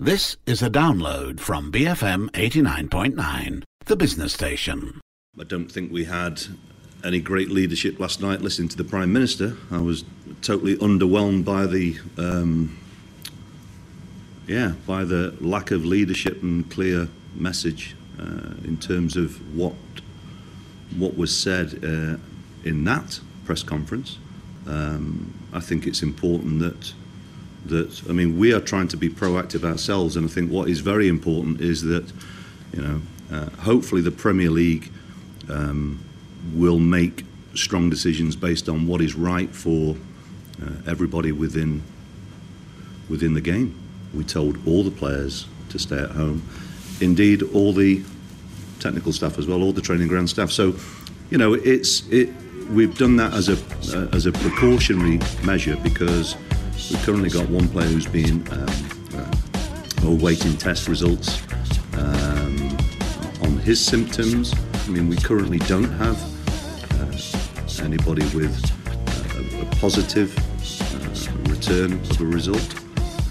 This is a download from BFM 89.9, the business station. I don't think we had any great leadership last night listening to the Prime Minister. I was totally underwhelmed by the. Um, yeah, by the lack of leadership and clear message uh, in terms of what what was said uh, in that press conference. Um, I think it's important that that I mean we are trying to be proactive ourselves, and I think what is very important is that you know uh, hopefully the Premier League um, will make strong decisions based on what is right for uh, everybody within within the game. We told all the players to stay at home, indeed all the technical staff as well, all the training ground staff. So, you know, it's it. We've done that as a uh, as a precautionary measure because we've currently got one player who's been um, uh, awaiting test results um, on his symptoms. I mean, we currently don't have uh, anybody with uh, a positive uh, return of a result.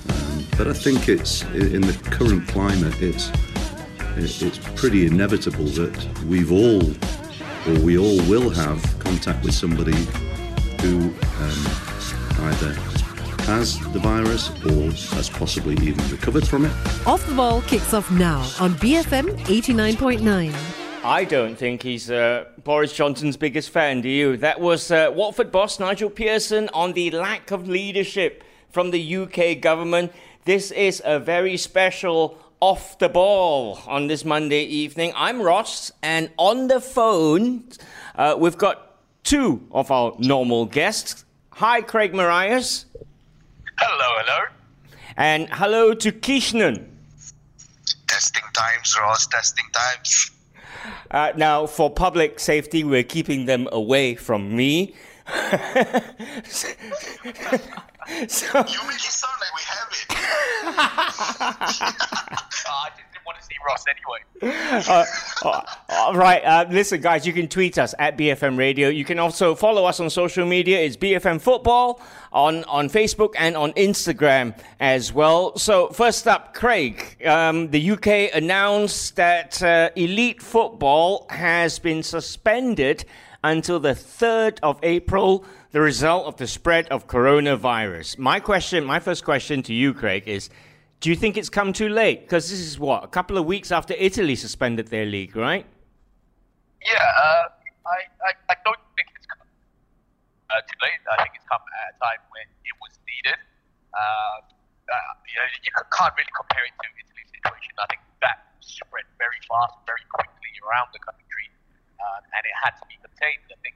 Um, but I think it's in the current climate, it's it's pretty inevitable that we've all, or we all will have contact with somebody who um, either has the virus or has possibly even recovered from it. Off the Ball kicks off now on BFM 89.9. I don't think he's uh, Boris Johnson's biggest fan, do you? That was uh, Watford boss Nigel Pearson on the lack of leadership from the UK government. This is a very special off the ball on this Monday evening. I'm Ross, and on the phone, uh, we've got two of our normal guests. Hi, Craig Marias. Hello, hello. And hello to Kishnan. Testing times, Ross, testing times. Uh, now, for public safety, we're keeping them away from me. so, you make it sound like we have it. see Ross anyway. Uh, uh, all right, uh, listen, guys, you can tweet us at BFM Radio. You can also follow us on social media. It's BFM Football on, on Facebook and on Instagram as well. So, first up, Craig, um, the UK announced that uh, elite football has been suspended until the 3rd of April, the result of the spread of coronavirus. My question, my first question to you, Craig, is do you think it's come too late? Because this is what, a couple of weeks after Italy suspended their league, right? Yeah, uh, I, I, I, don't think it's come uh, too late. I think it's come at a time when it was needed. Uh, uh you, know, you can't really compare it to Italy's situation. I think that spread very fast, very quickly around the country, uh, and it had to be contained. I think,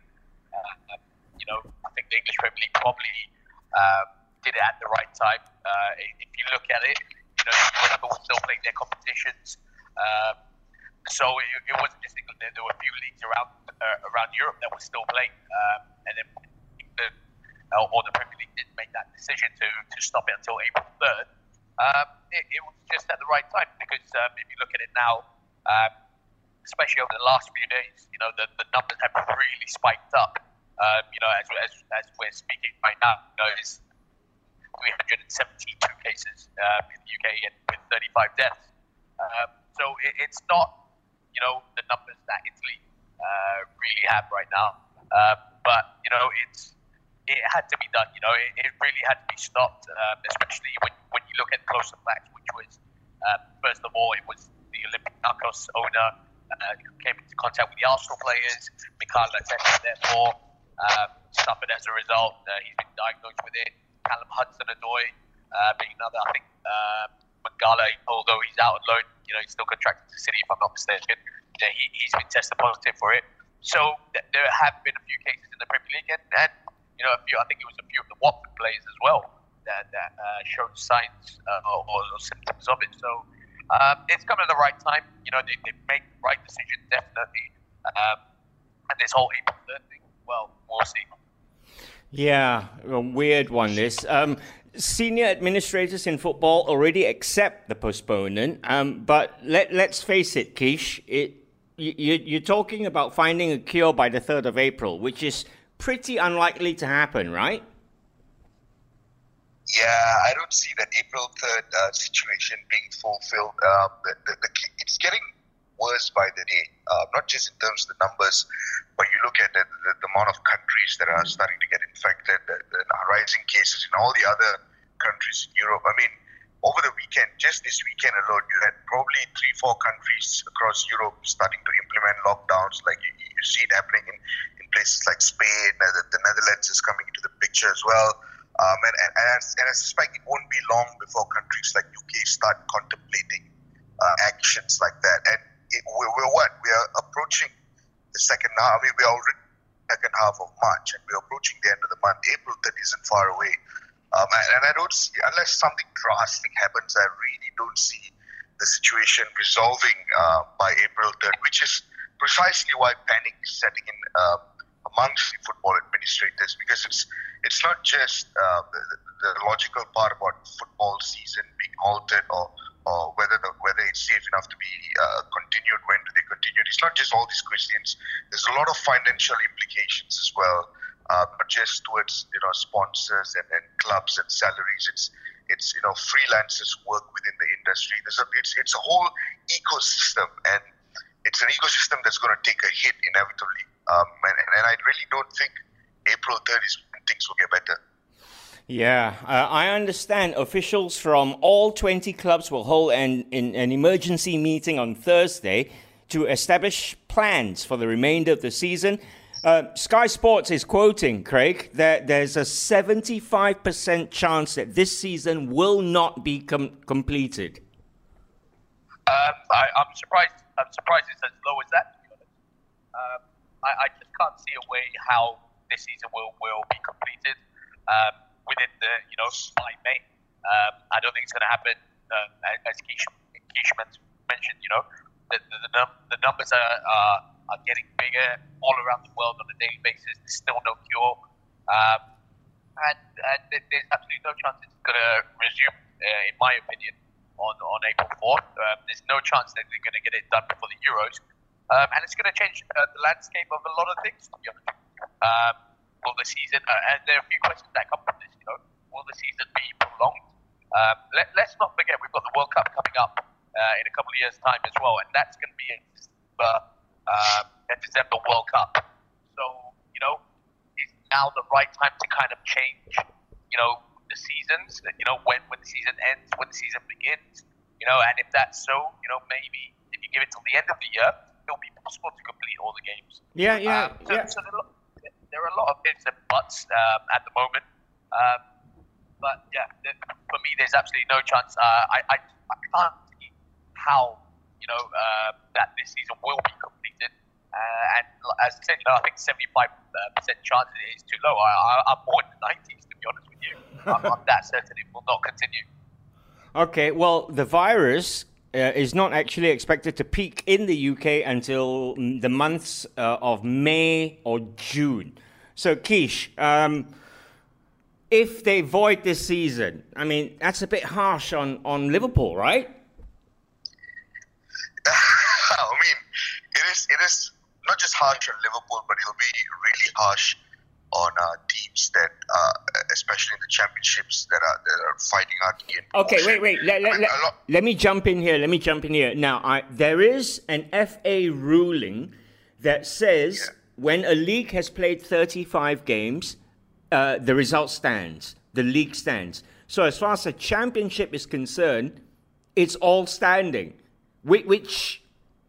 uh, you know, I think the English Premier League probably um, did it at the right time. if you look at it, know, were still playing their competitions. Um, so it, it, wasn't just England. There were a few leagues around uh, around Europe that were still playing, um, and then England uh, or the Premier League didn't make that decision to to stop it until April third. Um, it, it, was just at the right time because um, if you look at it now, um, especially over the last few days, you know the, the numbers have really spiked up. Um, you know, as, as, as we're speaking right now, you know, it's 372 cases uh, in the UK and with 35 deaths. Um, so it, it's not, you know, the numbers that Italy uh, really have right now. Um, but you know, it's it had to be done. You know, it, it really had to be stopped, um, especially when when you look at closer facts, which was um, first of all, it was the Olympic Olympiacos owner uh, who came into contact with the Arsenal players. Mikel Arteta, therefore, um, suffered as a result. Uh, he's been diagnosed with it. Callum Hudson-Odoi uh, being another. I think uh, Mangala, although he's out on loan, you know, he's still contracted to City, if I'm not mistaken. Know, he, has been tested positive for it. So th- there have been a few cases in the Premier League, and, and you know, a few. I think it was a few of the Watford players as well that, that uh, showed signs uh, or, or, symptoms of it. So um, it's coming at the right time. You know, they, they make the right decision definitely. Um, and this whole April thing, well, we'll see. Yeah, a weird one. This um, senior administrators in football already accept the postponement, um, but let let's face it, Kish, it you, you're talking about finding a cure by the third of April, which is pretty unlikely to happen, right? Yeah, I don't see that April 3rd uh, situation being fulfilled. Um, the, the, the, it's getting worse by the day, uh, not just in terms of the numbers, but you look at the, the, the amount of countries that are starting to get infected, the, the rising cases in all the other countries in Europe. I mean, over the weekend, just this weekend alone, you had probably three, four countries across Europe starting to implement lockdowns. Like you, you see it happening in, in places like Spain, uh, the, the Netherlands is coming into the picture as well. Um, and, and, and, I, and I suspect it won't be long before countries like UK start contemplating uh, actions like that. And we're, we're, what? We are approaching the second half. I mean, we're already second half of March, and we're approaching the end of the month. April third isn't far away. Um, and, and I don't see, unless something drastic happens, I really don't see the situation resolving uh, by April 3rd, which is precisely why panic is setting in uh, amongst the football administrators because it's it's not just uh, the, the, logical part about football season being halted or or whether the, whether it's safe enough to be uh, continued, when do they continue? It's not just all these questions. There's a lot of financial implications as well, uh, not just towards you know sponsors and, and clubs and salaries. It's it's you know freelancers work within the industry. There's a it's it's a whole ecosystem, and it's an ecosystem that's going to take a hit inevitably. Um, and, and I really don't think April 3rd is when things will get better. Yeah, uh, I understand officials from all 20 clubs will hold an, in, an emergency meeting on Thursday to establish plans for the remainder of the season. Uh, Sky Sports is quoting, Craig, that there's a 75% chance that this season will not be com- completed. Um, I, am surprised. I'm surprised it's as low as that. Um, I, I, just can't see a way how this season will, will be completed. Um, within the you know May. Um, I don't think it's going to happen. Uh, as Keish, mentioned, you know, the the, the, num- the numbers are, are, are getting bigger all around the world on a daily basis. There's still no cure, um, and, and there's absolutely no chance it's going to resume, uh, in my opinion, on on April 4th. Um, there's no chance that they're going to get it done before the Euros, um, and it's going to change uh, the landscape of a lot of things. To be honest. Will the season? Uh, and there are a few questions that come from this you know, will the season be prolonged? Um, let, us not forget we've got the World Cup coming up uh, in a couple of years' time as well, and that's going to be a December, um, a December World Cup. So you know, is now the right time to kind of change, you know, the seasons? You know, when when the season ends, when the season begins. You know, and if that's so, you know, maybe if you give it till the end of the year, it'll be possible to complete all the games. Yeah, yeah, um, so, yeah. So there, are a lot of ifs and buts um, at the moment. Um, but yeah, for me, there's absolutely no chance. Uh, I, I, I can't see how you know uh, that this season will be completed. Uh, and as I said, you know, I think 75 percent chance is too low. I, am more in the 90s, to be honest with you. I'm, I'm that certain it will not continue. Okay, well, the virus uh, is not actually expected to peak in the UK until the months uh, of May or June. So, Keish, um, if they void this season, I mean, that's a bit harsh on, on Liverpool, right? I mean, it is it is not just harsh on Liverpool, but it'll be really harsh on uh, teams that, uh, especially in the championships, that are that are fighting out again. Okay, wait, wait. Let, let, let, let, me jump in here. Let me jump in here. Now, I, there is an FA ruling that says yeah. when a league has played 35 games uh, the result stands, the league stands. So as far as the championship is concerned, it's all standing, which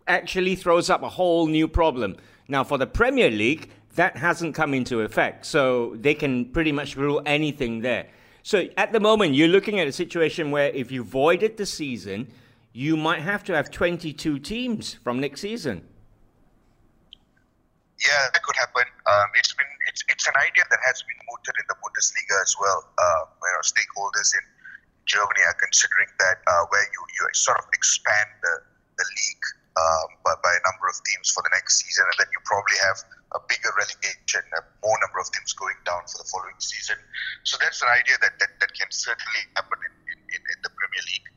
actually throws up a whole new problem. Now, for the Premier League, that hasn't come into effect, so they can pretty much rule anything there. So at the moment, you're looking at a situation where if you voided the season, you might have to have 22 teams from next season. Yeah, that could happen. Um, it's been it's it's an idea that has been mooted in the Bundesliga as well. Uh, you know, stakeholders in Germany are considering that uh, where you, you sort of expand the, the league um, by, by a number of teams for the next season, and then you probably have a bigger relegation, a more number of teams going down for the following season. So that's an idea that, that, that can certainly happen in, in, in the Premier League.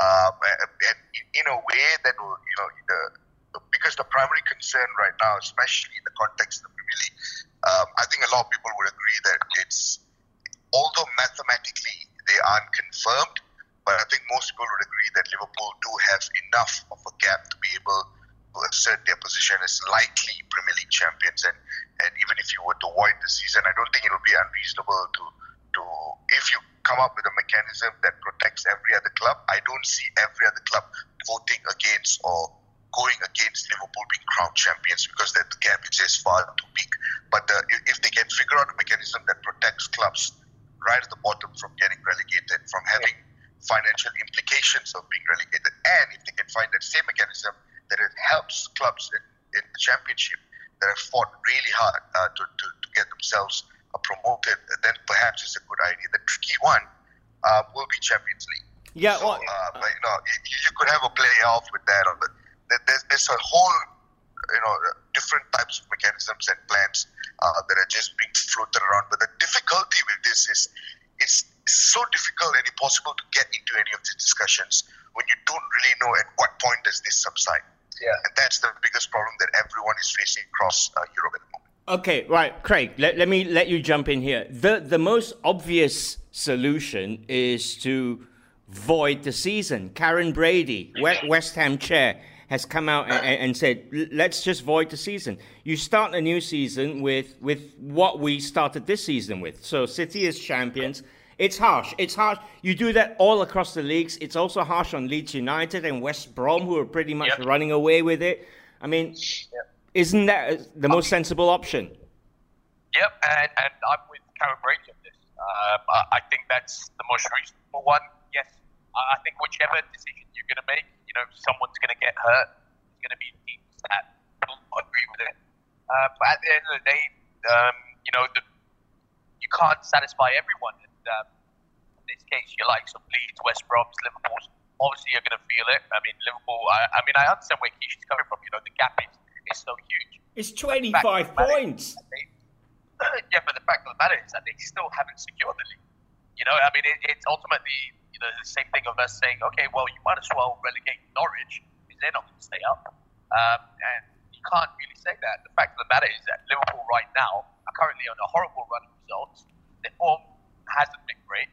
Um, and in a way that will, you know, the because the primary concern right now, especially in the context of the Premier League, um, I think a lot of people would agree that it's although mathematically they aren't confirmed. But I think most people would agree that Liverpool do have enough of a gap to be able assert their position as likely Premier League champions. And, and even if you were to void the season, I don't think it would be unreasonable to, to if you come up with a mechanism that protects every other club, I don't see every other club voting against or going against Liverpool being crowned champions because that gap is just far too big. But uh, if they can figure out a mechanism that protects clubs right at the bottom from getting relegated, from having financial implications of being relegated, and if they can find that same mechanism that it helps clubs in, in the championship that have fought really hard uh, to, to, to get themselves uh, promoted, then perhaps it's a good idea. The tricky one uh, will be Champions League. Yeah, so, well, uh, but, you know, you, you could have a playoff with that, but there's, there's a whole, you know, different types of mechanisms and plans uh, that are just being floated around. But the difficulty with this is it's so difficult and impossible to get into any of these discussions when you don't really know at what point does this subside. Yeah. And that's the biggest problem that everyone is facing across uh, Europe at the moment. Okay, right, Craig. Let, let me let you jump in here. The the most obvious solution is to void the season. Karren Brady, West Ham chair, has come out and, and, said, let's just void the season. You start a new season with, with what we started this season with. So City is champions. It's harsh. It's harsh. You do that all across the leagues. It's also harsh on Leeds United and West Brom, who are pretty much yep. running away with it. I mean, yep. isn't that the most sensible option? Yep, and, and I'm with Brady on this. Um, I, think that's the most reasonable one. Yes, I think whichever decision you're going to make, you know, someone's going to get hurt. There's going to be teams that don't agree with it. Uh, but at the end of the day, um, you know, the, you can't satisfy everyone. Um, in this case, you like some Leeds, West Brom's, Liverpool's. Obviously, you're going to feel it. I mean, Liverpool. I, I mean, I understand where Kish is coming from. You know, the gap is, is so huge. It's 25 points. They, yeah, but the fact of the matter is that they still haven't secured the league. You know, I mean, it, it's ultimately you know, the same thing of us saying, okay, well, you might as well relegate Norwich because they're not going to stay up. Um, and you can't really say that. The fact of the matter is that Liverpool right now are currently on a horrible run of results. Their form hasn't been great.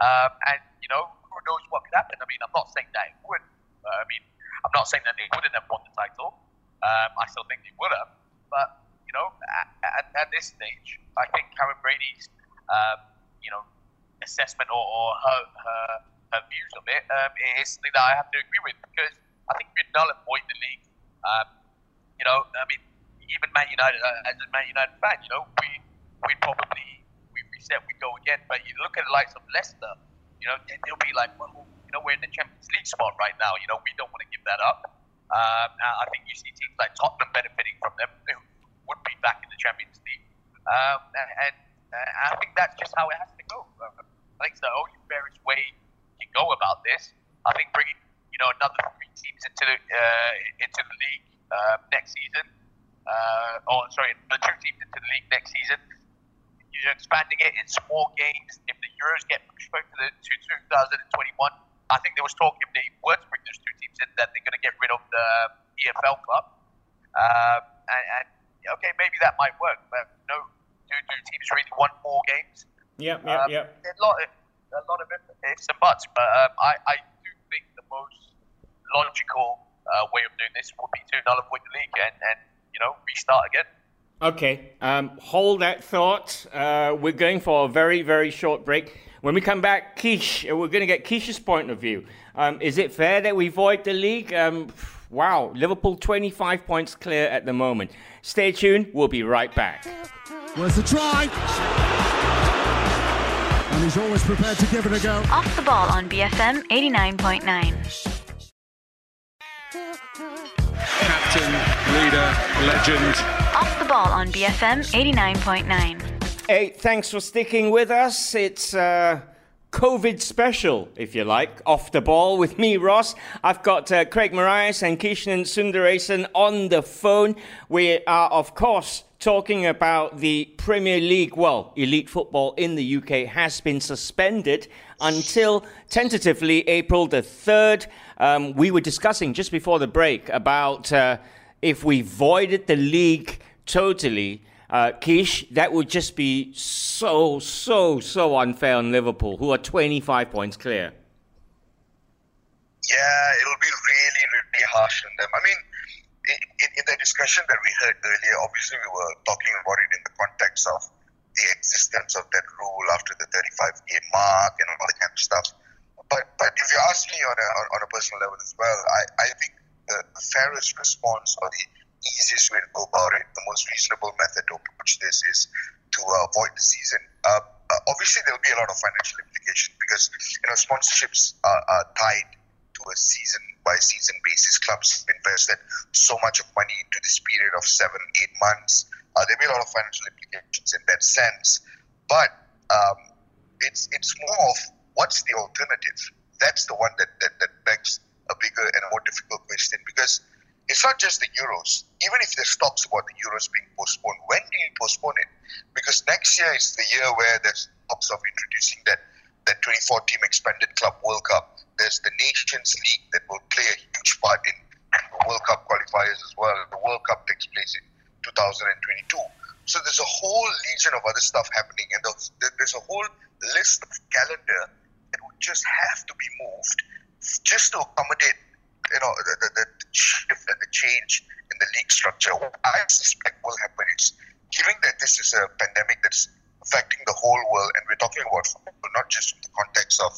Um, and, you know, who knows what could happen. I mean, I'm not saying that it would. Uh, I mean, I'm not saying that they wouldn't have won the title. Um, I still think he would have. But, you know, at, at, at this stage, I think Karren Brady's, um, you know, assessment or, or her, her, her views of it um, is something that I have to agree with because I think we'd null and void the league. Um, you know, I mean, even Man United, uh, as a Man United fan, you know, we we probably we reset, we go again. But you look at the likes of Leicester, you know, they'll be like, well, you know, we're in the Champions League spot right now. You know, we don't want to give that up. Um, I think you see teams like Tottenham benefiting from them, who would be back in the Champions League. Um, and, and I think that's just how it has to go. I think it's the only fairest way you go about this. I think bringing you know another three teams into the uh, into the league uh, next season, uh, or sorry, the two teams into the league next season. You're expanding it in small games. If the Euros get pushed back to, the, to 2021, I think there was talk if they were to bring those two teams in that they're going to get rid of the EFL club. Um, and, and okay, maybe that might work, but no, do, do teams really want more games? Yep, yep, um, yep. A lot, of, a lot of ifs and buts, but um, I, I do think the most logical uh, way of doing this would be to null and void the league and, and you know restart again. Okay, um, hold that thought. Uh, we're going for a very, very short break. When we come back, Kish, uh, we're going to get Kish's point of view. Um, is it fair that we void the league? Um, wow, Liverpool 25 points clear at the moment. Stay tuned, we'll be right back. Where's the try? and he's always prepared to give it a go. Off the ball on BFM 89.9. Captain, leader, legend. Off the ball on BFM 89.9. Hey, thanks for sticking with us. It's uh, COVID special, if you like, off the ball with me, Ross. I've got uh, Craig Marias and Kishnan Sundaresan on the phone. We are, of course, talking about the Premier League. Well, elite football in the UK has been suspended until tentatively April the 3rd. Um, we were discussing just before the break about uh, if we voided the league totally, uh, Kish, that would just be so, so, so unfair on Liverpool, who are 25 points clear. Yeah, it'll be really, really harsh on them. I mean, in, in the discussion that we heard earlier, obviously we were talking about it in the context of the existence of that rule after the 35 game mark and all that kind of stuff. But but if you ask me on a, on a personal level as well, I, I think the, fairest response or the easiest way to go about it, the most reasonable method to approach this is to uh, avoid the season. Uh, uh, obviously, there will be a lot of financial implications because you know sponsorships are, are tied to a season by season basis. Clubs invested so much of money into this period of seven, eight months. Uh, there'll be a lot of financial implications in that sense, but um, it's it's more of what's the alternative? That's the one that, that, that begs a bigger and more difficult question because it's not just the Euros. Even if there's talks about the Euros being postponed, when do you postpone it? Because next year is the year where there's talks of introducing that, that 24 team expanded club World Cup. There's the Nations League that will play a huge part in the World Cup qualifiers as well. The World Cup takes place in 2022. So there's a whole legion of other stuff happening, and there's a whole list of calendar that would just have to be moved just to accommodate you know the, the, the shift and the change in the league structure. What I suspect will happen is, given that this is a pandemic that's affecting the whole world, and we're talking about not just in the context of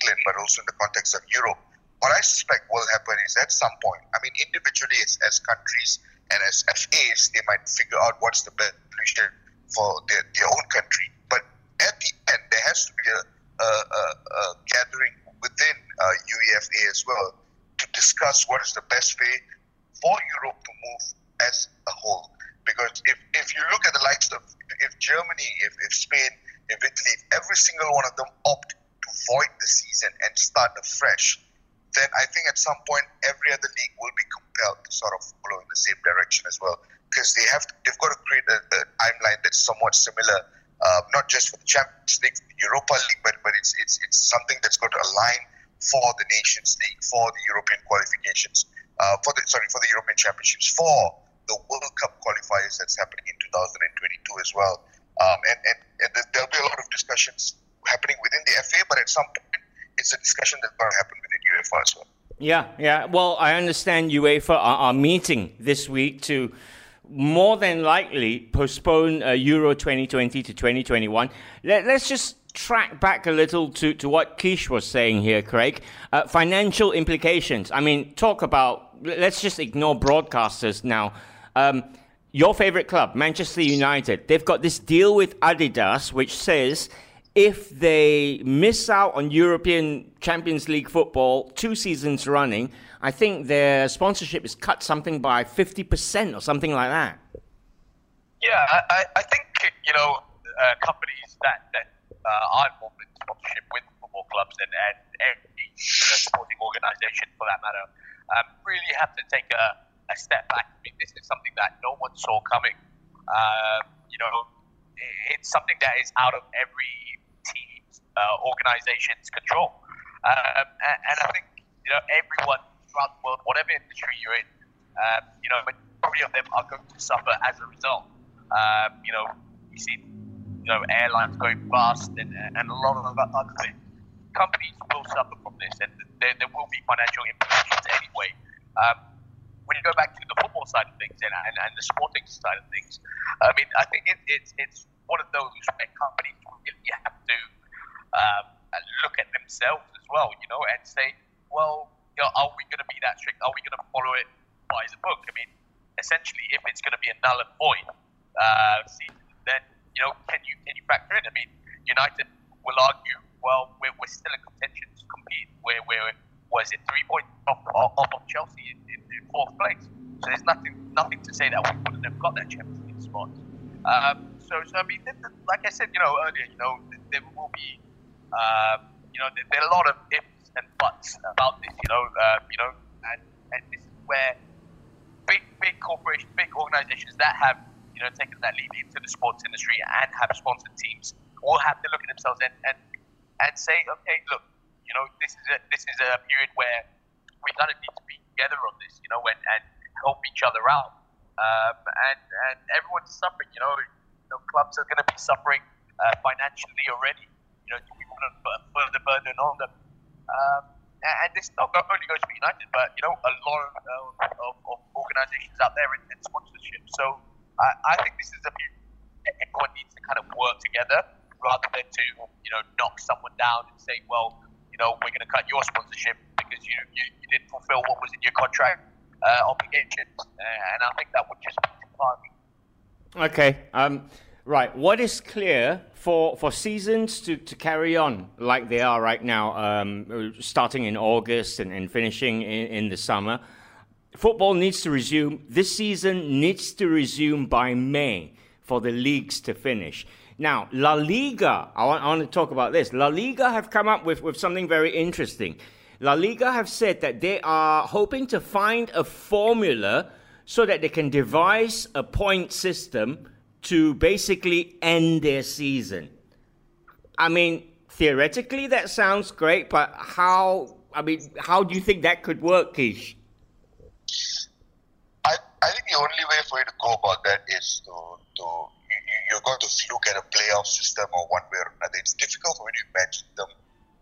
England, but also in the context of Europe. What I suspect will happen is at some point, I mean, individually as, as countries and as FAs, they might figure out what's the best solution for their, their own country. But at the end, there has to be a, a, a, a gathering within uh, UEFA as well to discuss what is the best way for Europe to move as a whole. Because if, if you look at the likes of if Germany, if, if Spain, if Italy, if every single one of them opt to void the season and start afresh, then I think at some point every other league will be compelled to sort of follow in the same direction as well. Because they have to, they've got to create a, a timeline that's somewhat similar, uh, not just for the Champions League, the Europa League, but but it's it's it's something that's got to align for the Nations League, for the European qualifications, uh, for the sorry for the European Championships, for the World Cup qualifiers that's happening in 2022 as well. Um, and, and, and there'll be a lot of discussions happening within the FA, but at some point, it's a discussion that's going to happen within UEFA as well. Yeah, yeah. Well, I understand UEFA are, are meeting this week to more than likely postpone uh, Euro 2020 to 2021. Let, us just track back a little to, to what Kish was saying here, Craig. Uh, financial implications. I mean, talk about, let's just ignore broadcasters now. Um, your favorite club, Manchester United, they've got this deal with Adidas, which says if they miss out on European Champions League football two seasons running, I think their sponsorship is cut something by 50% or something like that. Yeah, I, I think, you know, uh, companies that, that uh, are involved in sponsorship with football clubs and, and every sporting organisation for that matter um, really have to take a, a step back. I mean, this is something that no one saw coming. Uh, you know, it's something that is out of every team's uh, organization's control. Um, and, and, I think, you know, everyone throughout the world, whatever industry you're in, um, you know, majority of them are going to suffer as a result. Um, you know, you see you know, airlines going bust and, and a lot of other things. Companies will suffer from this, and there, there will be financial implications anyway. Um, when you go back to the football side of things and, and, and the sporting side of things, I mean, I think it, it's it's one of those where companies really have to um, look at themselves as well, you know, and say, well, you know, are we going to be that strict? Are we going to follow it by the book? I mean, essentially, if it's going to be a null and void uh, season, then you know, can you can you factor in? I mean, United will argue, well, we're, we're still in contention to compete. Where where was it three points off, off of Chelsea in, in, in, fourth place? So there's nothing nothing to say that we wouldn't have got that Champions League spot. Um, so so I mean, like I said, you know earlier, you know, there will be, um, you know, there, there, are a lot of and buts about this. You know, uh, you know, and and this is where big big corporations, big organisations that have you know, taken that lead into the sports industry and have sponsored teams all have to look at themselves and, and, and say, okay, look, you know, this is a, this is a period where we kind of need to be together on this, you know, and, and help each other out. um, and and everyone's suffering. You know, you know clubs are going to be suffering uh, financially already. You know, do we want to put a further burden on them. Um, and this not only goes for United, but you know a lot of, of, of organisations out there in, in sponsorship. So I, I think this is a everyone needs to kind of work together rather than to you know knock someone down and say, well, you know, we're going to cut your sponsorship because you, you, you didn't fulfil what was in your contract uh, obligation. Uh, and I think that would just be too. Okay. Um, Right. What is clear for, for seasons to, to carry on like they are right now, um, starting in August and, and finishing in, in the summer? Football needs to resume. This season needs to resume by May for the leagues to finish. Now, La Liga, I want, I want to talk about this. La Liga have come up with, with something very interesting. La Liga have said that they are hoping to find a formula so that they can devise a point system to basically end their season. I mean, theoretically, that sounds great, but how? I mean, how do you think that could work, Kish? I, I think the only way for you to go about that is to to you, you're going to look at a playoff system or one way or another. It's difficult for me to imagine them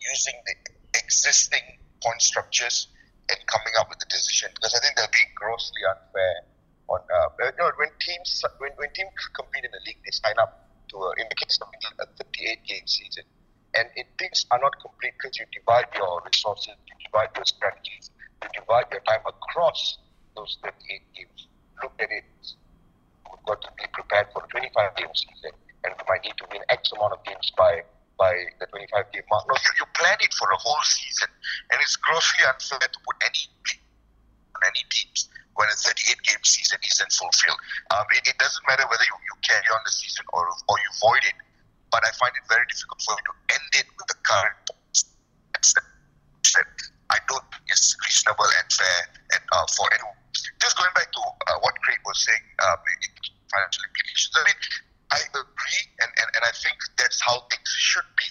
using the existing point structures and coming up with a decision because I think they'll be grossly unfair on uh, you know, when teams when, when teams compete in the league, they sign up to a, in the case of a 38 game season, and it, things are not complete because you divide your resources, you divide your strategies, you divide your time across those 38 games. Look at it. We've got to be prepared for a 25 game season, and we might need to win X amount of games by by the 25 game mark. No, you, you plan it for a whole season, and it's grossly unfair to put any on any teams when a 38 game season isn't fulfilled. Um, it, it, doesn't matter whether you, you carry on the season or, or you void it, but I find it very difficult for you to end it with the current points. I don't think it's reasonable and fair and, uh, for anyone. Just going back to uh, what Craig was saying, um, financial implications. I mean, I agree, and, and, and I think that's how things should be.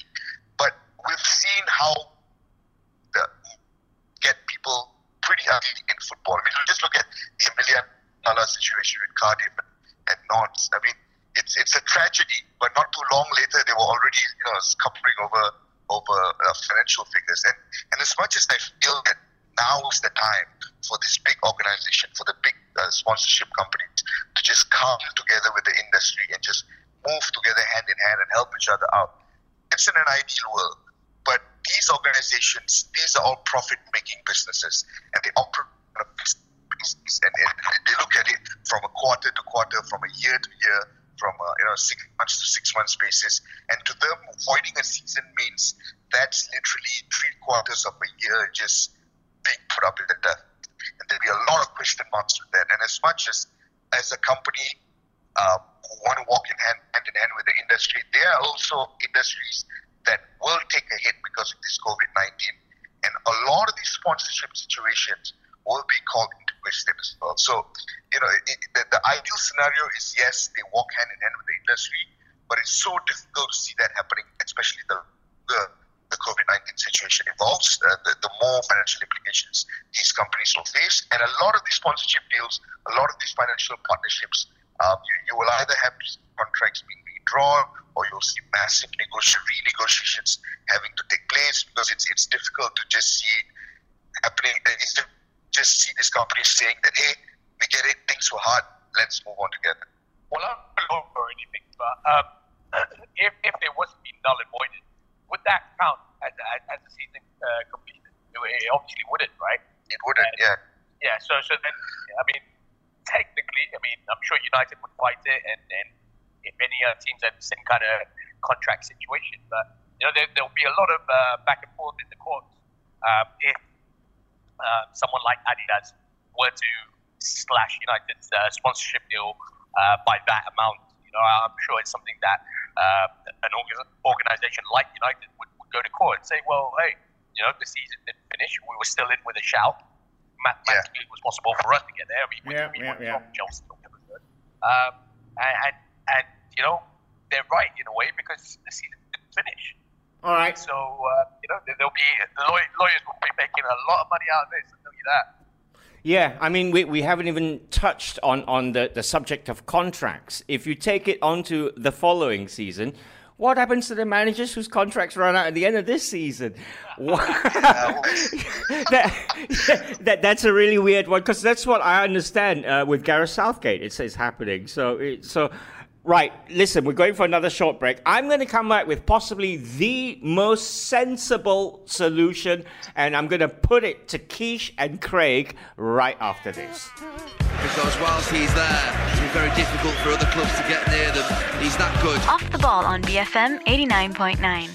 But we've seen how the, get people pretty ugly in football. I mean, just look at the Emiliano Sala situation with Cardiff and, Nantes. I mean, it's it's a tragedy, but not too long later they were already you know scuppering over over uh, financial figures. And and as much as I feel that now is the time for this big organization, for the big uh, sponsorship companies to just come together with the industry and just move together hand in hand and help each other out. It's in an ideal world these organizations, these are all profit-making businesses, and they operate on and, and they look at it from a quarter to quarter, from a year to year, from a you know six months to six months basis. And to them, voiding a season means that's literally three quarters of a year just being put up in the dirt. And there'll be a lot of question marks with that. And as much as as a company uh, who want to walk in hand, hand in hand with the industry, there are also industries that will take a hit because of this COVID 19. And a lot of these sponsorship situations will be called into question as well. So, you know, it, the, the ideal scenario is yes, they walk hand in hand with the industry, but it's so difficult to see that happening, especially the, the, the COVID 19 situation evolves, uh, the, the more financial implications these companies will face. And a lot of these sponsorship deals, a lot of these financial partnerships, um, you, you will either have contracts being withdrawn or you'll see massive negoti- renegotiations having to take place because it's it's difficult to just see happening. It's just see this company saying that hey, we get it, things were hard, let's move on together. Well, I'm not know for anything, but um, if if there was to be null and voided, would that count as as, as a season uh, completed? It obviously wouldn't, right? It wouldn't, uh, yeah. Yeah. So so then, I mean, technically, I mean, I'm sure United would fight it, and and many other teams have the same kind of contract situation. But you know, there, will be a lot of uh, back and forth in the courts um, if uh, someone like Adidas were to slash United's uh, sponsorship deal uh, by that amount. You know, I'm sure it's something that uh, an organization like United would, would go to court and say, well, hey, you know, the season didn't finish. We were still in with a shout. Mathematically, yeah. it was possible for us to get there. I mean, yeah, we, yeah, yeah. Chelsea. Um, and, and and you know they're right in a way because the season didn't finish. All right. So uh, you know there'll be the lawyers will be making a lot of money out of this. I'll tell you that. Yeah, I mean, we, we haven't even touched on, on the, the subject of contracts. If you take it onto the following season, what happens to the managers whose contracts run out at the end of this season? that, that, that's a really weird one because that's what I understand uh, with Gareth Southgate. It says happening. So, it, so right. Listen, we're going for another short break. I'm going to come back with possibly the most sensible solution, and I'm going to put it to Keish and Craig right after this. Because whilst he's there, it's very difficult for other clubs to get near them. He's that good. Off the ball on BFM 89.9.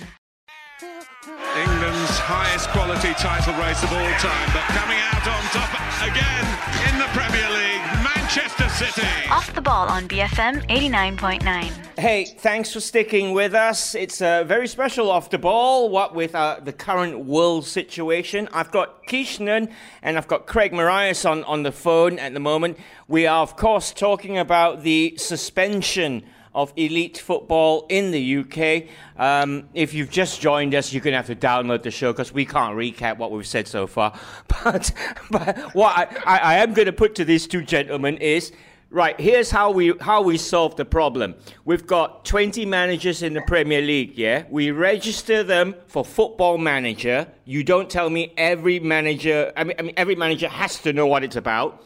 England's highest quality title race of all time, but coming out on top again in the Premier League, Manchester City. Off the ball on BFM 89.9. Hey, thanks for sticking with us. It's a very special off the ball, what with uh, the current world situation. I've got Kishnan and I've got Craig Marias on, on the phone at the moment. We are, of course, talking about the suspension of elite football in the UK. Um, if you've just joined us, you're going to have to download the show because we can't recap what we've said so far. But, but what I, I, am going to put to these two gentlemen is. Right, here's how we how we solve the problem. We've got 20 managers in the Premier League, yeah? We register them for football manager. You don't tell me every manager I mean, I mean every manager has to know what it's about.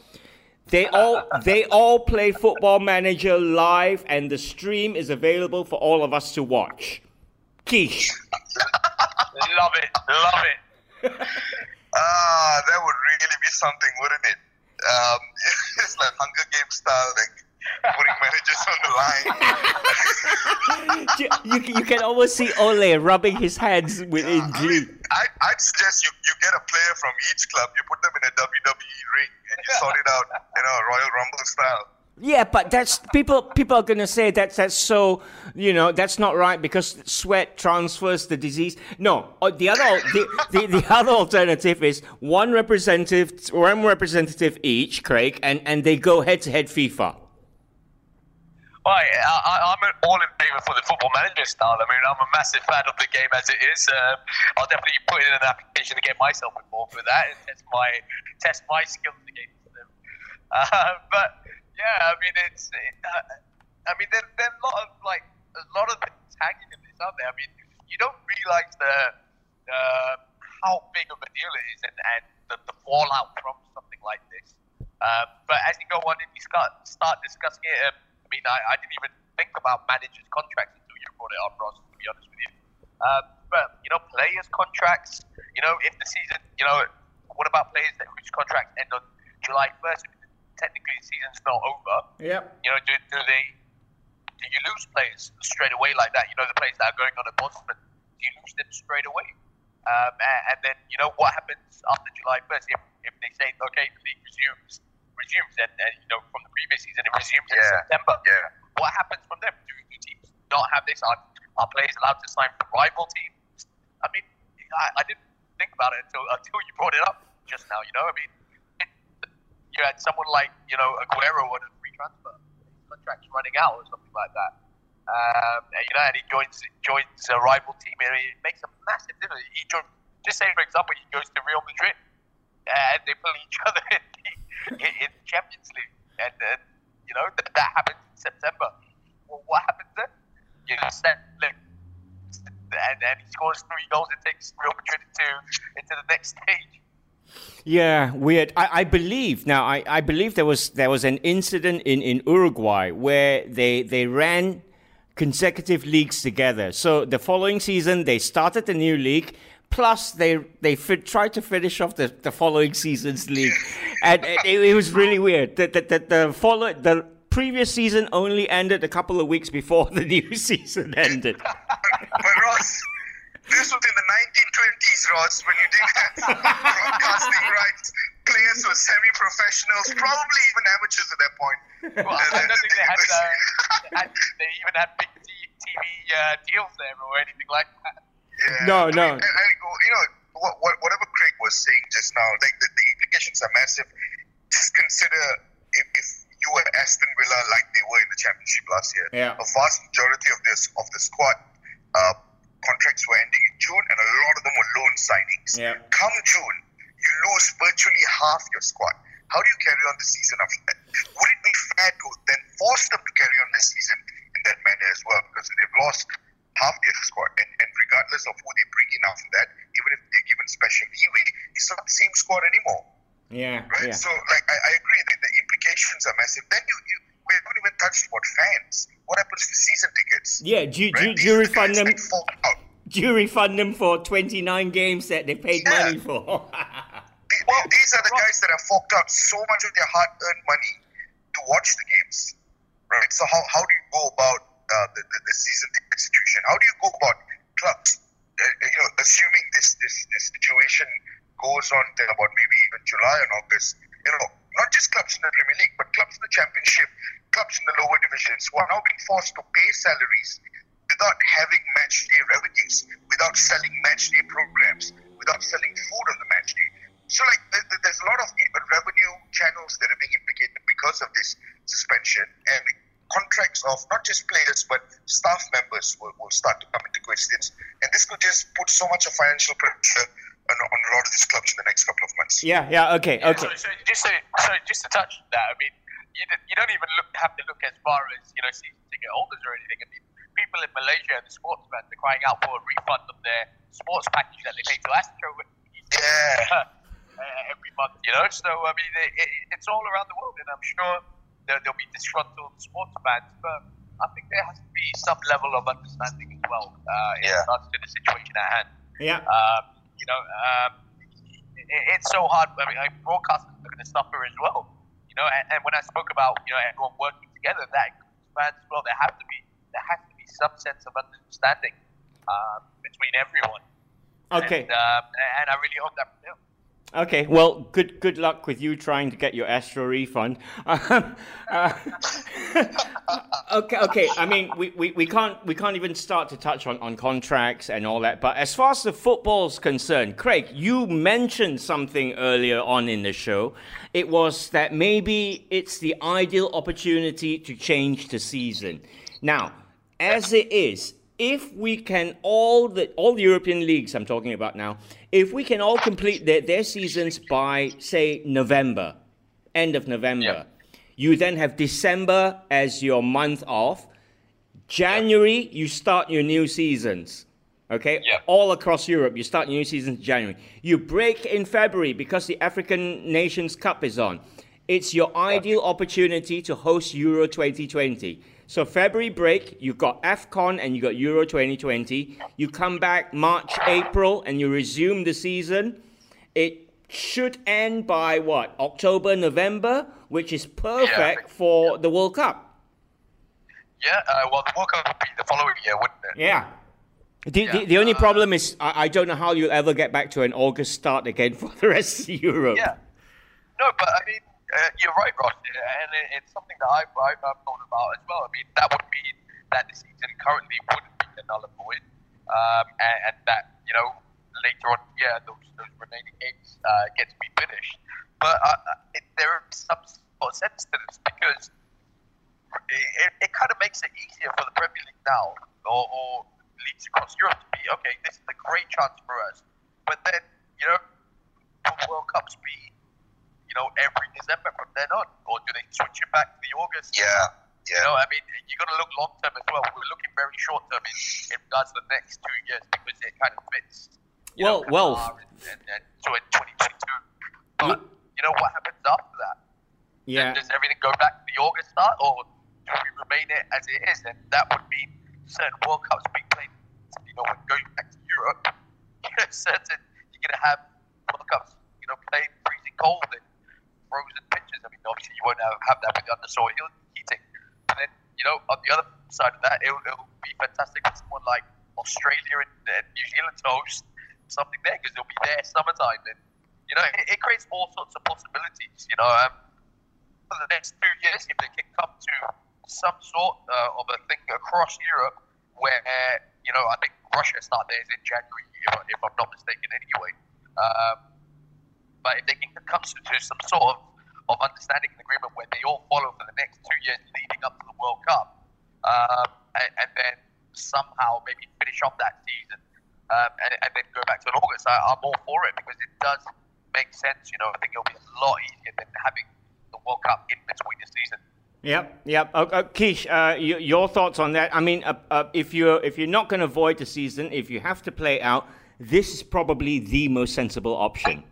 They all they all play Football Manager live, and the stream is available for all of us to watch. Keish. love it, love it. Ah, that would really be something, wouldn't it? Um, it's like Hunger Games style, like putting managers on the line. you, you, you can almost see Ole rubbing his hands within I glee. mean, I, I'd suggest you, you get a player from each club, you put them in a WWE ring, and you sort it out, you know, Royal Rumble style. Yeah, but that's people. People are gonna say that's that's so. You know, that's not right because sweat transfers the disease. No, uh, the other the, the, the other alternative is one representative, one representative each, Craig, and and they go head to head FIFA. Right, I, I'm all in favour for the football manager style. I mean, I'm a massive fan of the game as it is. Um, I'll definitely put in an application to get myself involved with that and test my test my skills against them. Uh, but yeah, I mean, it's. It, uh, I mean, there, there are a lot of like a lot of this out there. I mean, you don't realise the uh, how big of a deal it is and, and the, the fallout from something like this. Um, but as you go on and you start start discussing it, um, mean, I, I didn't even think about managers' contracts until you brought it up, Ross. To be honest with you, um, but you know, players' contracts. You know, if the season, you know, what about players that whose contracts end on July first? Technically, the season's not over. Yep. You know, do, do they? Do you lose players straight away like that? You know, the players that are going on a Bosman, do you lose them straight away? Um, and, and then you know what happens after July first if, if they say okay, the league resumes resumes and, and you know from the previous season it resumes in September. Yeah. What happens from them? Do, do teams not have this? Are, are players allowed to sign for rival teams? I mean, I, I didn't think about it until until you brought it up just now. You know, I mean, it, you had someone like you know Aguero on a free transfer, his contract's running out or something like that. Um, and, you know, and he joins joins a rival team, and it makes a massive difference. He joins, just say, for example, he goes to Real Madrid, and they play each other in, the, in Champions League, and then you know that, that happens in September. Well, what happens then? You know, like, and then he scores three goals and takes Real Madrid into into the next stage. Yeah, weird. I, I believe now. I, I believe there was there was an incident in, in Uruguay where they they ran consecutive leagues together. So the following season they started the new league. Plus they they fit, tried to finish off the, the following season's league, and it, it was really weird. The the, the, the follow the previous season only ended a couple of weeks before the new season ended. But Ross, this was in the 1920s, Ross, when you didn't have broadcasting rights. Players were semi-professionals, probably even amateurs at that point. Well, I don't think they had, uh, they had they even had big TV uh, deals there or anything like that. Yeah. No, I mean, no. and- and, you know, what, what, whatever Craig was saying just now, like the, the implications are massive. Just consider if, if you were Aston Villa like they were in the Championship last year. Yeah. A vast majority of this of the squad uh, contracts were ending in June, and a lot of them were loan signings. Yeah. Come June, you lose virtually half your squad. How do you carry on the season after that? Would it be fair to then force them to carry on the season in that manner as well? Because they've lost half their squad, and, and regardless of who they bring in after that, even if they're given special leeway, it's not the same squad anymore. Yeah, Right? yeah. So, like, I, I agree that the implications are massive. Then you, you we haven't even touched about fans. What happens to season tickets? Yeah, do, you- do, do you These are the refund them? that fall out. Do you refund them for 29 games that they paid Yeah. money for? The- the- these are the guys that have forked out so much of their hard-earned money to watch the games, right? So how, how do you go about uh, the, the, the season ticket situation? How do you go about clubs, uh, uh, you know, assuming this, this this situation goes on till about maybe even July and August? You know, not just clubs in the Premier League, but clubs in the Championship, clubs in the lower divisions who are now being forced to pay salaries without having match day revenues, without selling match day programs, without selling food on the match day. So, like, there- there- there's a lot of revenue channels that are being implicated because of this suspension, and contracts of not just players but staff members will, will start to come into questions, and this could just put so much of financial pressure on, on a lot of these clubs in the next couple of months. yeah, yeah, okay, okay. So, so just to, so just to touch that, I mean, you, don't- you don't even look have to look as far as you know season ticket holders or anything. I mean, people in Malaysia and the sports fans are crying out for a refund of their sports package that they pay to Astro Yeah. uh, every month. You know, so I mean, it, it, it's all around the world, and I'm sure there, there'll be disgruntled sports fans, but I think there has to be some level of understanding as well uh, in Yeah. regards to the situation at hand. Yeah. Um, you know, um, it, it's so hard. I mean, like, broadcasters are going to suffer as well. You know, and, and when I spoke about you know everyone working together, that fans as well. There have to be there has to be some sense of understanding um, between everyone. Okay. And, um, and I really hope that prevails. Okay, well, good good luck with you trying to get your Astro refund. Um, uh, okay, okay. I mean, we, we, we can't we can't even start to touch on, on contracts and all that. But as far as the football's concerned, Craig, you mentioned something earlier on in the show. It was that maybe it's the ideal opportunity to change the season. Now, as it is, if we can all the all the European leagues I'm talking about now, if we can all complete their, their seasons by say November, end of November, you then have December as your month off. January you start your new seasons. Okay? Yeah. All across Europe, you start new seasons in January. You break in February because the African Nations Cup is on. It's your ideal opportunity to host Euro 2020. So February break, you've got AFCON and you've got Euro 2020. You come back March, April, and you resume the season. It should end by what? October, November, which is perfect for the World Cup. Yeah, uh, well, the World Cup would be the following year, wouldn't it? Yeah. The, the, the only uh, problem is I, I don't know how you'll ever get back to an August start again for the rest of Europe. Yeah. No, but I mean, uh, you're right, Ross, and it, it's something that I've, I've, I've thought about as well. I mean, that would mean that the season currently wouldn't be a null and um, and, and that you know later on, yeah, those those remaining games uh, get to be finished. But uh, uh, it, some sense to this because it, it kind of makes it easier for the Premier League now, or, or leagues across Europe to be okay. This is a great chance for us, but then you know, will World Cups be you know every December from then on, or do they switch it back to the August? Yeah. You Yeah. know, I mean, you got to look long term as well. We're looking very short term in, in regards to the next two years because it kind of fits. Well- know, well, and, and, and so in 2022. But you know what happens after that? Yeah. Does everything go back to the August start, or do we remain it as it is? And that would mean certain World Cups being played. You know, when going back to Europe, you know, certain you're going to have World Cups, you know, played freezing cold and frozen pitches. I mean, obviously you won't have, have that with the undersoil heating. And then, you know, on the other side of that, it'll, it'll be fantastic for someone like Australia and, and New Zealand to host something there because they'll be there summertime. And, you know, it, it creates all sorts of possibilities, you know. Um, for the next two years, if they can come to some sort uh, of a thing across Europe where, you know, I think Russia start theirs in January, if, if I'm not mistaken, anyway. Um, but if they can come to some sort of, of understanding and agreement where they all follow for the next two years leading up to the World Cup, um, and, and then somehow maybe finish off that season um, and, and then go back to an August, I, I'm all for it because it does make sense. You know, I think it'll be a lot easier than having the World Cup in between the season. Yep, yep. Uh, uh, Keish, uh, y- your thoughts on that? I mean, uh, uh, if you're if you're not going to avoid the season, if you have to play out, this is probably the most sensible option.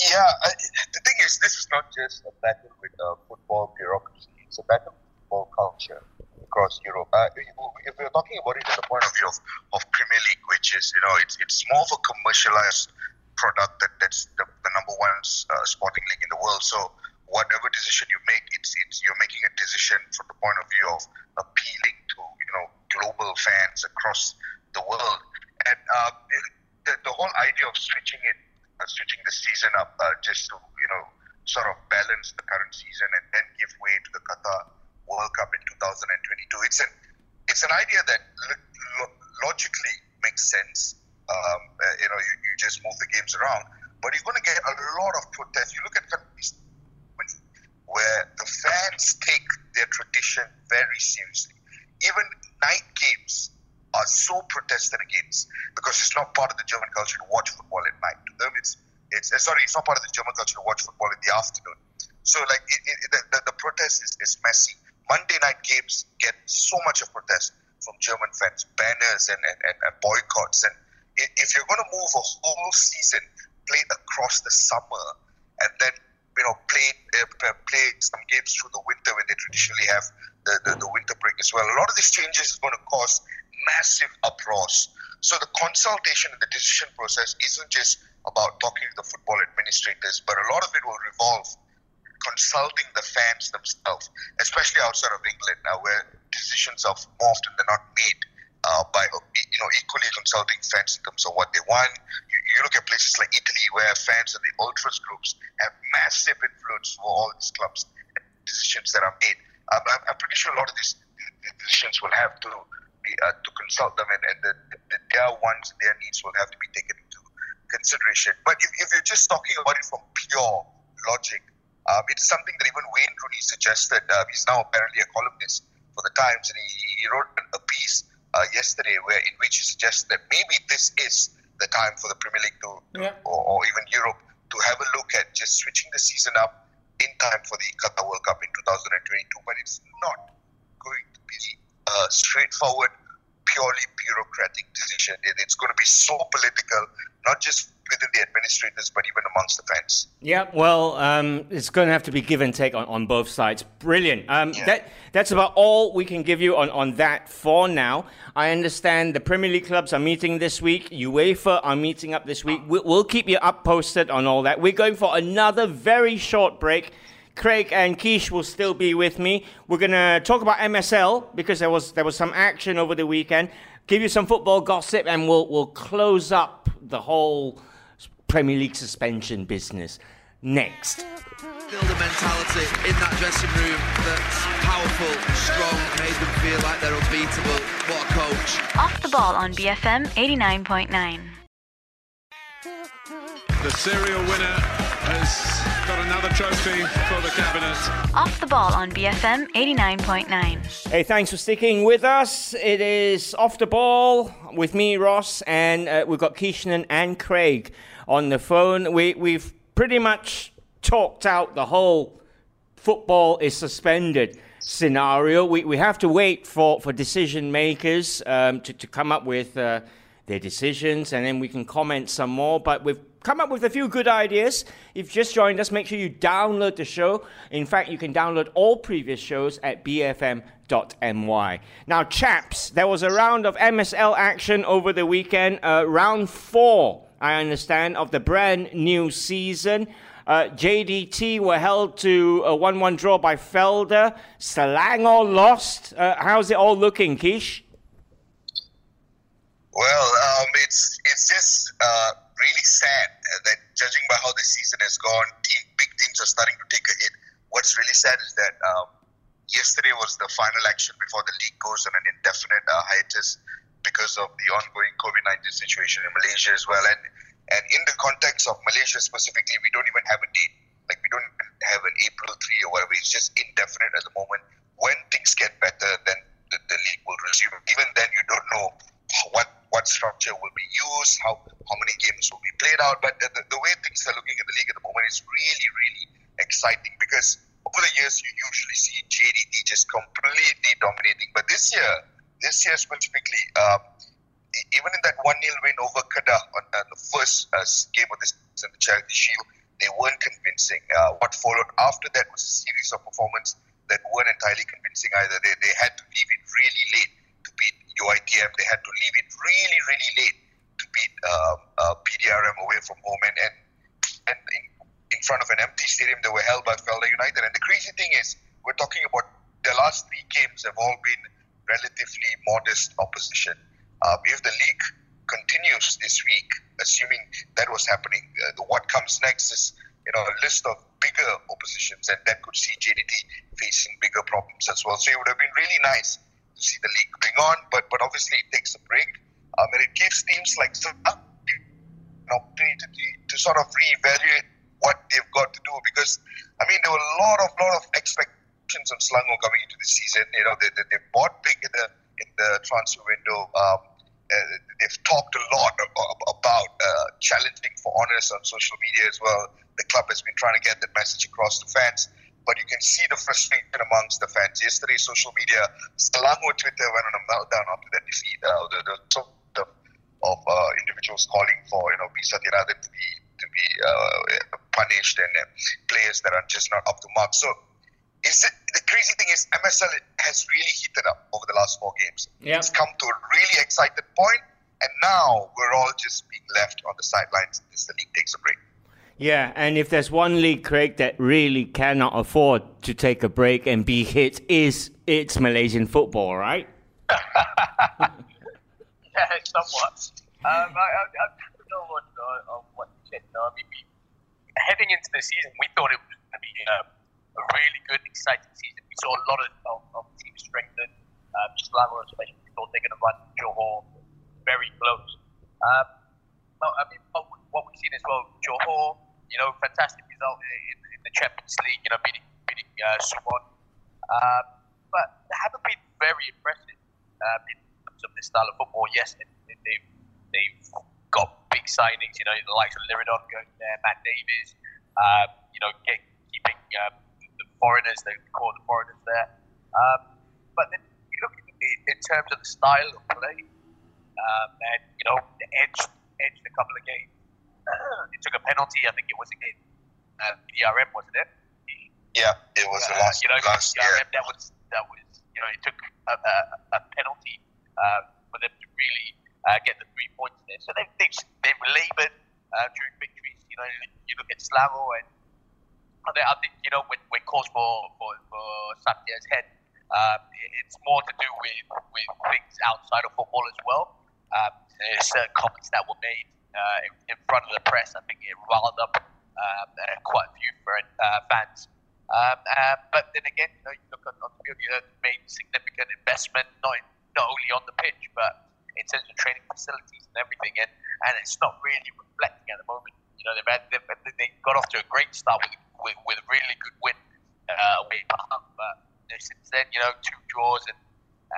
Yeah, I, the thing is, this is not just a battle with uh, football bureaucracy. It's a battle with football culture across Europe. Uh, if we're talking about it from the point of view of, of Premier League, which is, you know, it's, it's more of a commercialized product that, that's the, the number one uh, sporting league in the world. So whatever decision you make, it's, it's you're making a decision from the point of view of appealing to, you know, global fans across the world. And uh, the, the whole idea of switching it switching the season up uh, just to you know sort of balance the current season and then give way to the Qatar World Cup in 2022. It's an it's an idea that lo- logically makes sense. Um, uh, you know, you, you just move the games around, but you're going to get a lot of protest. You look at countries where the fans take their tradition very seriously. Even night games are so protested against because it's not part of the German culture to watch football at night. To them, it's it's sorry, it's not part of the German culture to watch football in the afternoon. So like it, it, the, the, protest is, is messy. Monday night games get so much of protest from German fans, banners and, and, and, boycotts. And if you're going to move a whole season played across the summer and then you know play uh, play some games through the winter when they traditionally have the, the, the winter break as well, a lot of these changes is going to cause massive uproars. So the consultation and the decision process isn't just about talking to the football administrators, but a lot of it will revolve consulting the fans themselves, especially outside of England now, where decisions are more often than not made uh, by you know equally consulting fans in terms of what they want. You, you look at places like Italy, where fans and the ultras groups have massive influence over all these clubs and decisions that are made. I'm, I'm pretty sure a lot of these decisions will have to uh, to consult them, and, and the, the, their wants their needs will have to be taken into consideration. But if, if you're just talking about it from pure logic, um, it's something that even Wayne Rooney suggested. Uh, he's now apparently a columnist for the Times, and he, he wrote a piece uh, yesterday where in which he suggests that maybe this is the time for the Premier League to, Yeah. or, or even Europe to have a look at just switching the season up in time for the Qatar World Cup in 2022. But it's not going to be a straightforward, purely bureaucratic decision. It, it's going to be so political, not just within the administrators, but even amongst the fans. Yeah, well, um, it's going to have to be give and take on, on both sides. Brilliant. Um, Yeah. that, that's about all we can give you on, on that for now. I understand the Premier League clubs are meeting this week. UEFA are meeting up this week. We'll, we'll keep you up posted on all that. We're going for another very short break. Craig and Keish will still be with me. We're going to talk about MSL because there was there was some action over the weekend. Give you some football gossip, and we'll we'll close up the whole Premier League suspension business next. Build a mentality in that dressing room that's powerful, strong, made them feel like they're unbeatable. What a coach. Off the ball on BFM 89.9. The serial winner has got another trophy for the cabinet. Off the ball on BFM 89.9. Hey, thanks for sticking with us. It is off the ball with me, Ross, and uh, we've got Keishnan and Craig on the phone. We we've pretty much talked out the whole football is suspended scenario. We, we have to wait for, for decision makers um, to, to come up with uh, their decisions and then we can comment some more. But we've come up with a few good ideas. If you've just joined us, make sure you download the show. In fact, you can download all previous shows at bfm.my. Now, chaps, there was a round of MSL action over the weekend, uh, round four, I understand, of the brand new season. Uh, JDT were held to a 1 1 draw by Felda. Selangor lost. Uh, how's it all looking, Kish? Well, um, it's it's just uh, really sad that judging by how the season has gone, team, big teams are starting to take a hit. What's really sad is that um, yesterday was the final action before the league goes on an indefinite uh, hiatus because of the ongoing COVID nineteen situation in Malaysia as well. And and in the context of Malaysia specifically, we don't even have a date. Like we don't have an April three or whatever. It's just indefinite at the moment. When things get better, then the, the league will resume. Even then, you don't know what what structure will be used, how how many games will be played out. But the, the way things are looking at the league at the moment is really, really exciting because over the years you usually see JDT just completely dominating, but this year, this year specifically, um, even in that one 0 win over Kedah on the first uh, game of season, the Charity Shield, they weren't convincing. Uh, what followed after that was a series of performances that weren't entirely convincing either. They, they had to leave it really late to beat UITM. They had to leave it really, really late to beat um, uh, PDRM away from home. And, and, and in, in front of an empty stadium, they were held by Felda United. And the crazy thing is, we're talking about the last three games have all been relatively modest opposition. Uh, if the league continues this week, assuming that was happening, uh, what comes next is you know a list of bigger oppositions, and that could see JDT facing bigger problems as well. So it would have been really nice to see the league going on, but but obviously it takes a break, um, and it gives teams like an opportunity to, to sort of reevaluate what they've got to do because I mean there were a lot of lot of expectations on Selangor coming into the season. You know they, they, they bought big in the in the transfer window. Um, uh, they've talked a lot about uh, challenging for honors on social media as well. The club has been trying to get that message across to fans, but you can see the frustration amongst the fans. Yesterday, social media, Selangor Twitter went on a meltdown after that defeat. Uh, the, the sort of, of uh, individuals calling for you know B Sathianathan to be to be uh, punished and uh, players that are just not up to mark. So is it, the crazy thing is MSL has really heated up over the last four games. Yep. It's come to a really excited point, and now we're all just being left on the sidelines as the league takes a break. Yeah, and if there's one league, Craig, that really cannot afford to take a break and be hit, is it's Malaysian football, right? yeah, somewhat. Um, I, I, don't know what, uh, what you said. No, I mean, heading into the season, we thought it was going to be uh, a really good, exciting season. We saw a lot of, of, of teams strengthen. Um, Selangor especially, we thought they're going to run Johor very close. Um, know, fantastic result in, in the Champions League, you know, beating, beating uh, Suwon. Um, but they haven't been very impressive um, in terms of this style of football. Yes, they, they've, they've got big signings, you know, the likes of Liridon going there, Matt Davies, um, you know, get, keeping um, the foreigners, they call the foreigners there. Um, but then you look in terms of the style of play, um, and, you know, the edge, edged a couple of games. Uh, it took a penalty, I think uh, DRM, wasn't it? Yeah, it was the last, you know, last year. that was, that was, you know, it took a, a, a penalty uh, for them to really uh, get the three points there. So they, they've, they've laboured uh, during victories. You know, you look at Slavo and I think, I think you know, when, when calls for, for, for Satya's head, um, it's more to do with, with things outside of football as well. Um, certain comments that were made uh, in, in front of the press. I think it riled up um, uh, quite a few for, uh, fans. Um, uh, but then again, you know, you look on, on the field, you know, made significant investment, not in, not only on the pitch, but in terms of training facilities and everything, and, and it's not really reflecting at the moment. You know, they've had, they've, they got off to a great start with with, with a really good win uh, away at Pahang, but you know, since then, you know, two draws and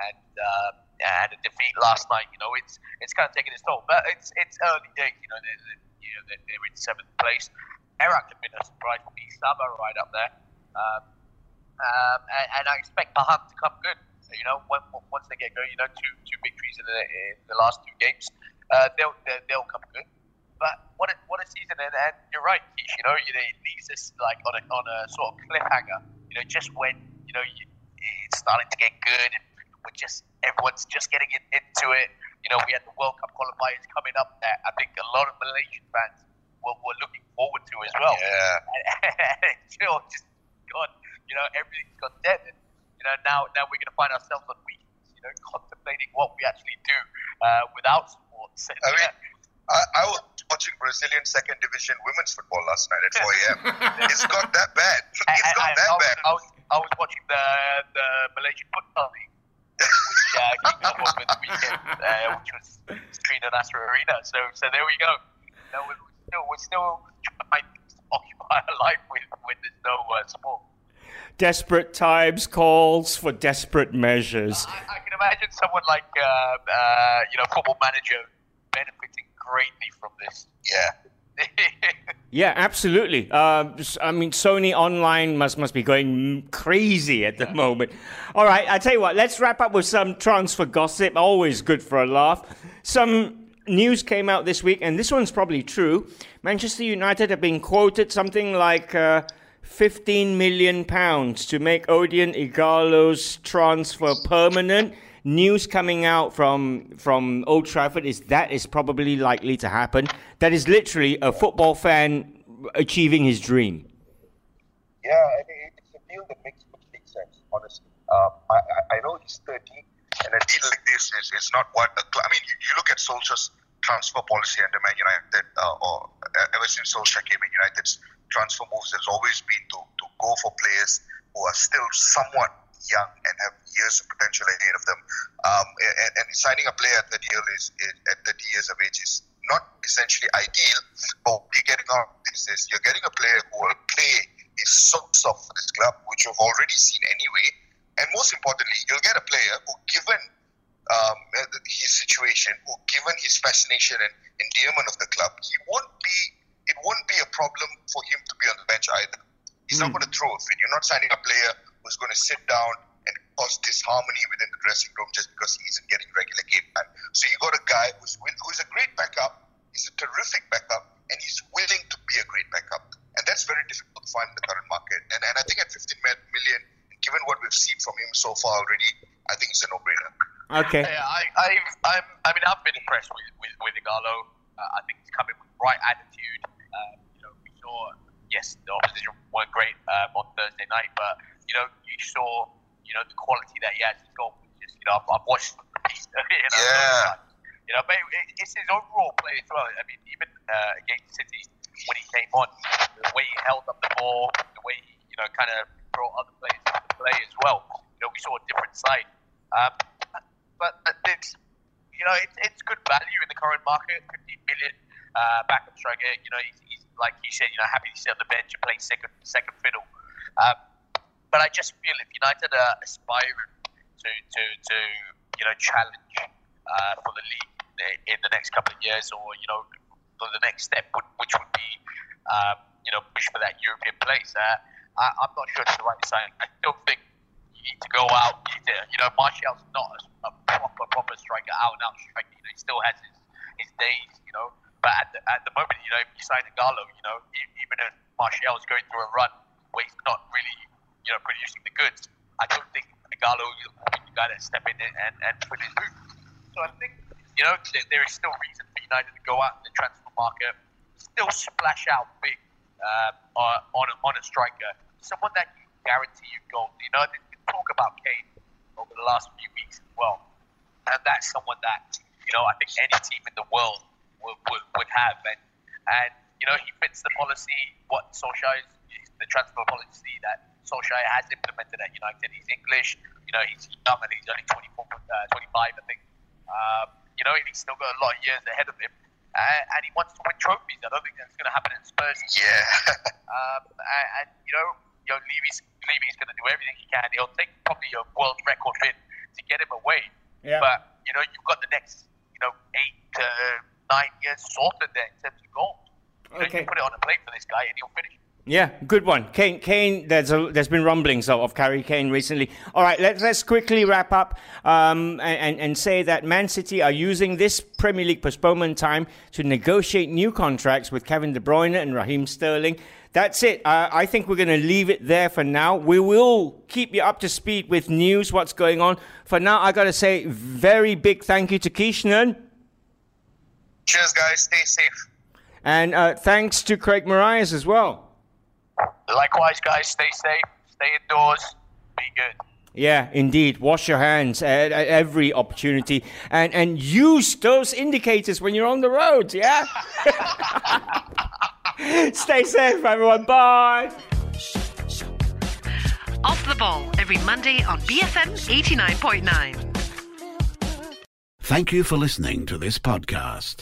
and uh, and a defeat last night. You know, it's it's kind of taking its toll, but it's it's early days. You know, they're, they're, you know they're, they're in seventh place. Iraq have been a surprise for me. Sabah right up there, um, um, and, and I expect Pahang to come good. So, you know, when, once they get going, you know, two two victories in the, in the last two games, uh, they'll, they'll they'll come good. But what a, what a season! And, and you're right, Kish. You know, you know, it leaves us like on a on a sort of cliffhanger. You know, just when you know you, it's starting to get good, and we're just everyone's just getting in, into it. You know, we had the World Cup qualifiers coming up that I think a lot of Malaysian fans were, were looking forward to as well. Yeah. And, you know, just gone. You know, everything's gone dead. And, you know, now now we're going to find ourselves on weekends. You know, contemplating what we actually do uh, without sports. And, I mean, I, I was watching Brazilian second division women's football last night at 4 a.m. it's got that bad. It's I, got I, that I, was, bad. I was I was watching the the Malaysian football league, which uh, kicked off over the weekend, uh, which was on Astro Arena. So so there we go. No, we're still we're still trying to occupy our life with when there's no uh, sport. Desperate times calls for desperate measures. I, I can imagine someone like uh, uh, you know football manager benefiting greatly from this. Yeah. Yeah, absolutely. Uh, I mean, Sony Online must must be going crazy at the moment. All right, I tell you what. Let's wrap up with some transfer gossip. Always good for a laugh. Some news came out this week, and this one's probably true. Manchester United have been quoted something like uh, 15 million pounds to make Odion Ighalo's transfer permanent. News coming out from from Old Trafford is that is probably likely to happen. That is literally a football fan achieving his dream. Yeah, I mean, it's a deal that makes complete sense, honestly. Um, I, I, I know he's 30, and a deal like this is, is not what a club. I mean, you, you look at Solskjaer's transfer policy under Man United, uh, or uh, ever since Solskjaer came in, United's transfer moves has always been to, to go for players who are still somewhat young and have years of potential ahead of them. Um, and, and, signing a player at 30 years, is, at 30 years of age is not essentially ideal, but what you're getting out of this is you're getting a player who will play his socks off for this club, which you've already seen anyway. And most importantly, you'll get a player who, given um, his situation, who, given his fascination and endearment of the club, he won't be. It won't be a problem for him to be on the bench either. He's mm. not going to throw a fit. You're not signing a player who's going to sit down and cause disharmony within the dressing room just because he isn't getting regular game time. So you got a guy who's who's a great backup. He's a terrific backup, and he's willing to be a great backup. And that's very difficult to find in the current market. And, and I think at 15 million, given what we've seen from him so far already, I think it's a no-brainer. Okay. Yeah, I, I've, I'm, I mean, I've been impressed with with, with Ighalo. Uh, I think he's coming with the right attitude. Uh, you know, we saw, yes, the opposition weren't great um, on Thursday night, but you know, you saw, you know, the quality that he has in golf. Just, you know, I've, I've watched him repeat. You know, yeah. You know, but it's his overall play as well. I mean, even uh, against City when he came on, the way he held up the ball, the way he, you know, kind of brought other players into play as well. You know, we saw a different side. Um, but it's, you know, it's, it's good value in the current market. 15 million uh, backup striker. You know, he's, he's like you said, you know, happy to sit on the bench and play second second fiddle. Um, but I just feel if United are aspiring to to, to you know challenge uh, for the league in the next couple of years, or you know for the next step, which would be um, you know push for that European place, uh, I, am not sure it's the right sign. I still think you need to go out. You, to, you know, Martial's not a, proper proper striker, out and out striker. You know, he still has his, his days. You know, but at the, at the moment, you know, if you sign Ighalo, you know, even if Martial is going through a run where he's not really you know, producing the goods. I don't think will be the guy that step in and, and put his boot. So I think, you know, there, is still reason for United to go out in the transfer market, still splash out big uh, on, a, on a striker, someone that can guarantee you goals. You know, they talk about Kane over the last few weeks as well. And that's someone that, you know, I think any team in the world would, would, would have. And, and, you know, he fits the policy, what Solskjaer is, the transfer policy that Solskjaer has implemented at United. He's English, you know, he's young and he's only 24, uh, 25, I think. Um, you know, he's still got a lot of years ahead of him. Uh, and he wants to win trophies. I don't think that's going to happen in Spurs. Yeah. um, and, and, you know, you know, Levy's, Levy's going to do everything he can. He'll take probably a world record win to get him away. Yeah. But, you know, you've got the next, you know, eight to nine years sorted there in terms of goals. You know, okay. you put it on a plate for this guy and he'll finish. Yeah, good one. Kane, Kane there's, a, there's been rumblings of, of Harry Kane recently. All right, let's, let's quickly wrap up um, and, and say that Man City are using this Premier League postponement time to negotiate new contracts with Kevin De Bruyne and Raheem Sterling. That's it. Uh, I think we're going to leave it there for now. We will keep you up to speed with news, what's going on. For now, I got to say, very big thank you to Kishnan. Cheers, guys. Stay safe. And uh, thanks to Craig Marias as well. Likewise, guys, stay safe, stay indoors, be good. Yeah, indeed. Wash your hands at, at, every opportunity and, and use those indicators when you're on the road, yeah? Stay safe, everyone. Bye. Off the ball every Monday on BFM 89.9. Thank you for listening to this podcast.